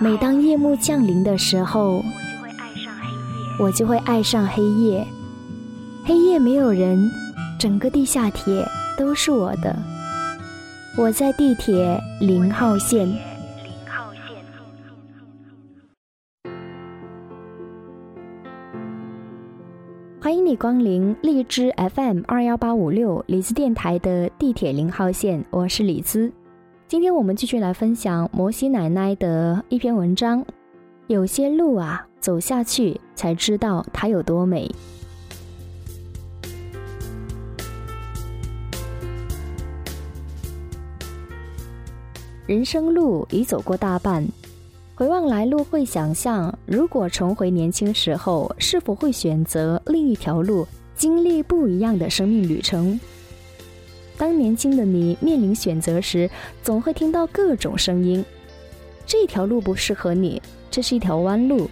每当夜幕降临的时候，我就会爱上黑夜。我就会爱上黑夜没有人，整个地下铁都是我的。我在地铁零号线。欢迎你光临荔枝 FM 二幺八五六李子电台的地铁零号线，我是李子。今天我们继续来分享摩西奶奶的一篇文章。有些路啊，走下去才知道它有多美。人生路已走过大半。回望来路，会想象，如果重回年轻时候，是否会选择另一条路，经历不一样的生命旅程？当年轻的你面临选择时，总会听到各种声音：这条路不适合你，这是一条弯路。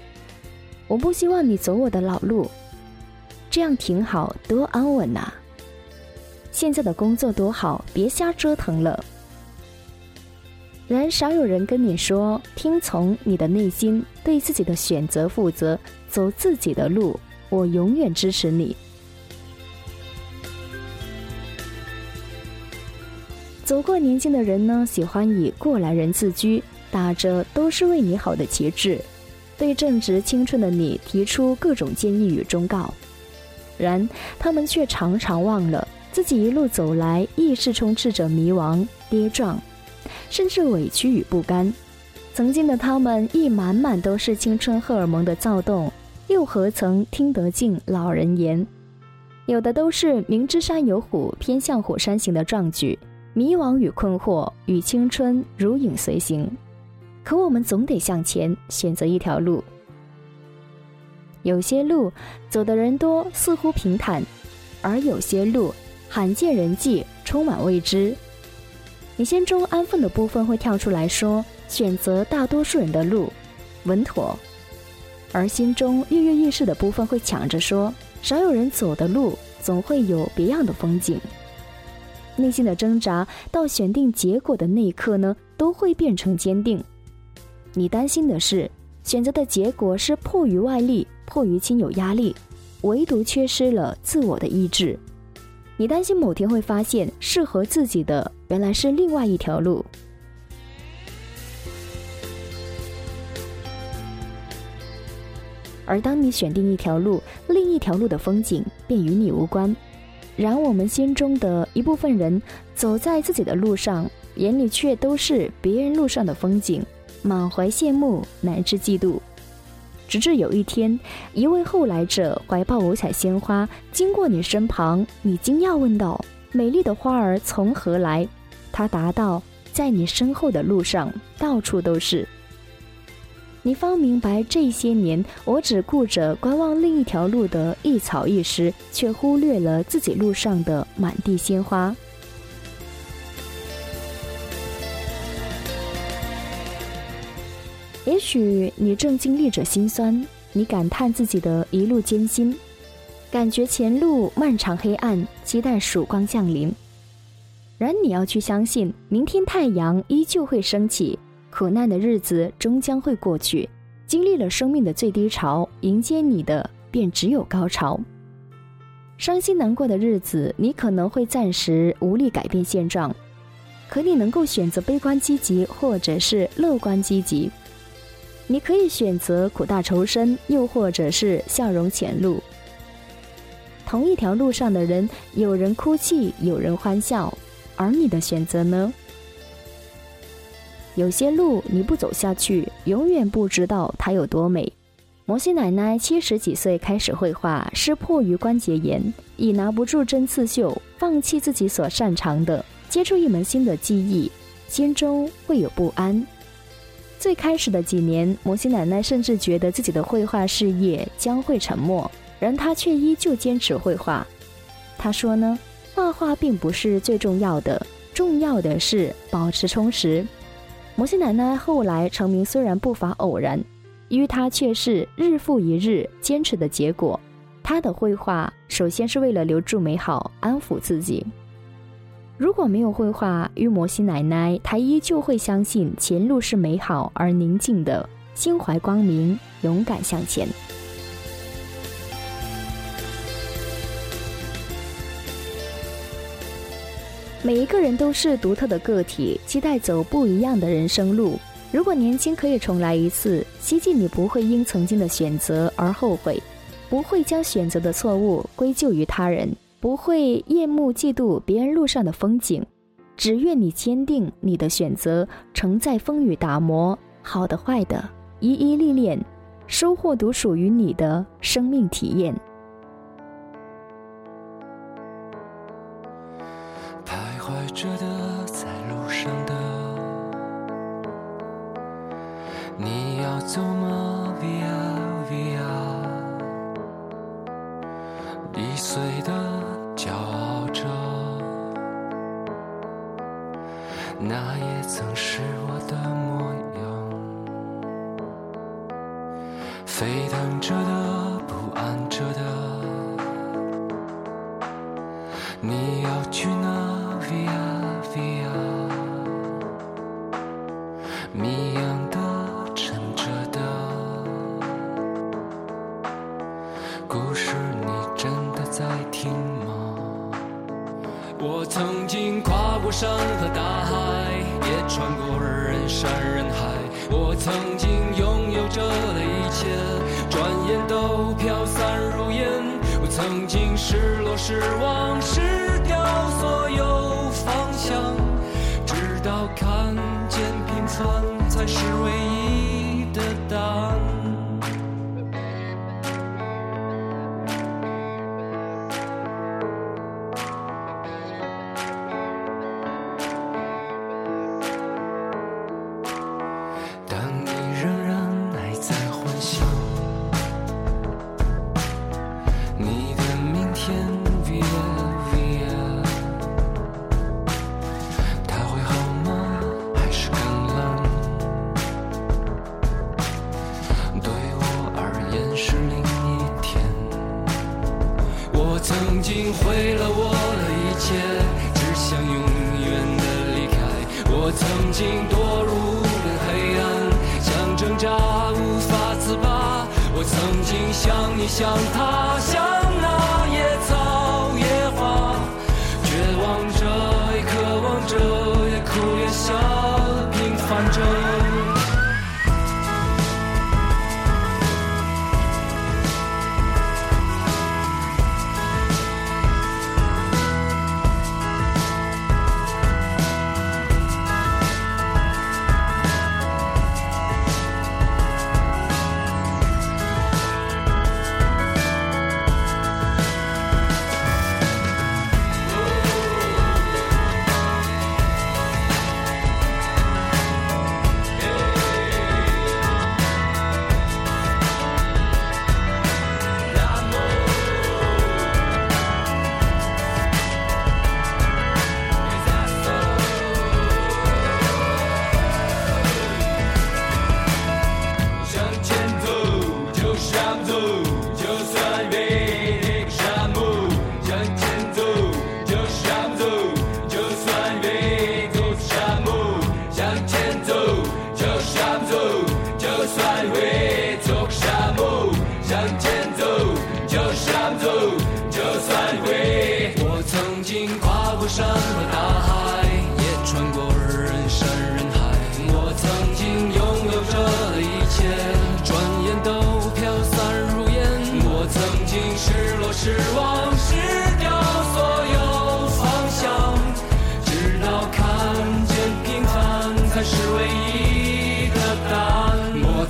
我不希望你走我的老路，这样挺好，多安稳呐！现在的工作多好，别瞎折腾了。然少有人跟你说，听从你的内心，对自己的选择负责，走自己的路。我永远支持你。走过年轻的人呢，喜欢以过来人自居，打着都是为你好的旗帜，对正值青春的你提出各种建议与忠告。然他们却常常忘了，自己一路走来，亦是充斥着迷茫、跌撞。甚至委屈与不甘，曾经的他们亦满满都是青春荷尔蒙的躁动，又何曾听得进老人言？有的都是明知山有虎，偏向虎山行的壮举，迷惘与困惑与青春如影随形。可我们总得向前，选择一条路。有些路走的人多，似乎平坦；而有些路罕见人迹，充满未知。你心中安分的部分会跳出来说：“选择大多数人的路，稳妥。”而心中跃跃欲试的部分会抢着说：“少有人走的路，总会有别样的风景。”内心的挣扎到选定结果的那一刻呢，都会变成坚定。你担心的是，选择的结果是迫于外力，迫于亲友压力，唯独缺失了自我的意志。你担心某天会发现适合自己的原来是另外一条路，而当你选定一条路，另一条路的风景便与你无关。然我们心中的一部分人走在自己的路上，眼里却都是别人路上的风景，满怀羡慕乃至嫉妒。直至有一天，一位后来者怀抱五彩鲜花经过你身旁，你惊讶问道：“美丽的花儿从何来？”他答道：“在你身后的路上，到处都是。”你方明白，这些年我只顾着观望另一条路的一草一石，却忽略了自己路上的满地鲜花。也许你正经历着心酸，你感叹自己的一路艰辛，感觉前路漫长黑暗，期待曙光降临。然你要去相信，明天太阳依旧会升起，苦难的日子终将会过去。经历了生命的最低潮，迎接你的便只有高潮。伤心难过的日子，你可能会暂时无力改变现状，可你能够选择悲观积极，或者是乐观积极。你可以选择苦大仇深，又或者是笑容前路。同一条路上的人，有人哭泣，有人欢笑，而你的选择呢？有些路你不走下去，永远不知道它有多美。摩西奶奶七十几岁开始绘画，是迫于关节炎，已拿不住针刺绣，放弃自己所擅长的，接触一门新的技艺，心中会有不安。最开始的几年，摩西奶奶甚至觉得自己的绘画事业将会沉没，然她却依旧坚持绘画。她说呢，画画并不是最重要的，重要的是保持充实。摩西奶奶后来成名虽然不乏偶然，于她却是日复一日坚持的结果。她的绘画首先是为了留住美好，安抚自己。如果没有绘画，于摩西奶奶她依旧会相信前路是美好而宁静的，心怀光明，勇敢向前。每一个人都是独特的个体，期待走不一样的人生路。如果年轻可以重来一次，希冀你不会因曾经的选择而后悔，不会将选择的错误归咎于他人，不会厌恶嫉妒别人路上的风景。只愿你坚定你的选择，承载风雨打磨，好的坏的，一一历练，收获独属于你的生命体验。那也曾是我的模样。沸腾着的，不安着的，你要去哪？via via，谜样的沉着的故事，你真的在听吗？我曾经跨过山和大海，山人海。我曾经拥有着的一切，转眼都飘散如烟。我曾经失落失望失掉所有。方向，直到看见平凡才是唯一毁了我的一切，只想永远的离开。我曾经堕入了黑暗，想挣扎无法自拔。我曾经像你，像他，像。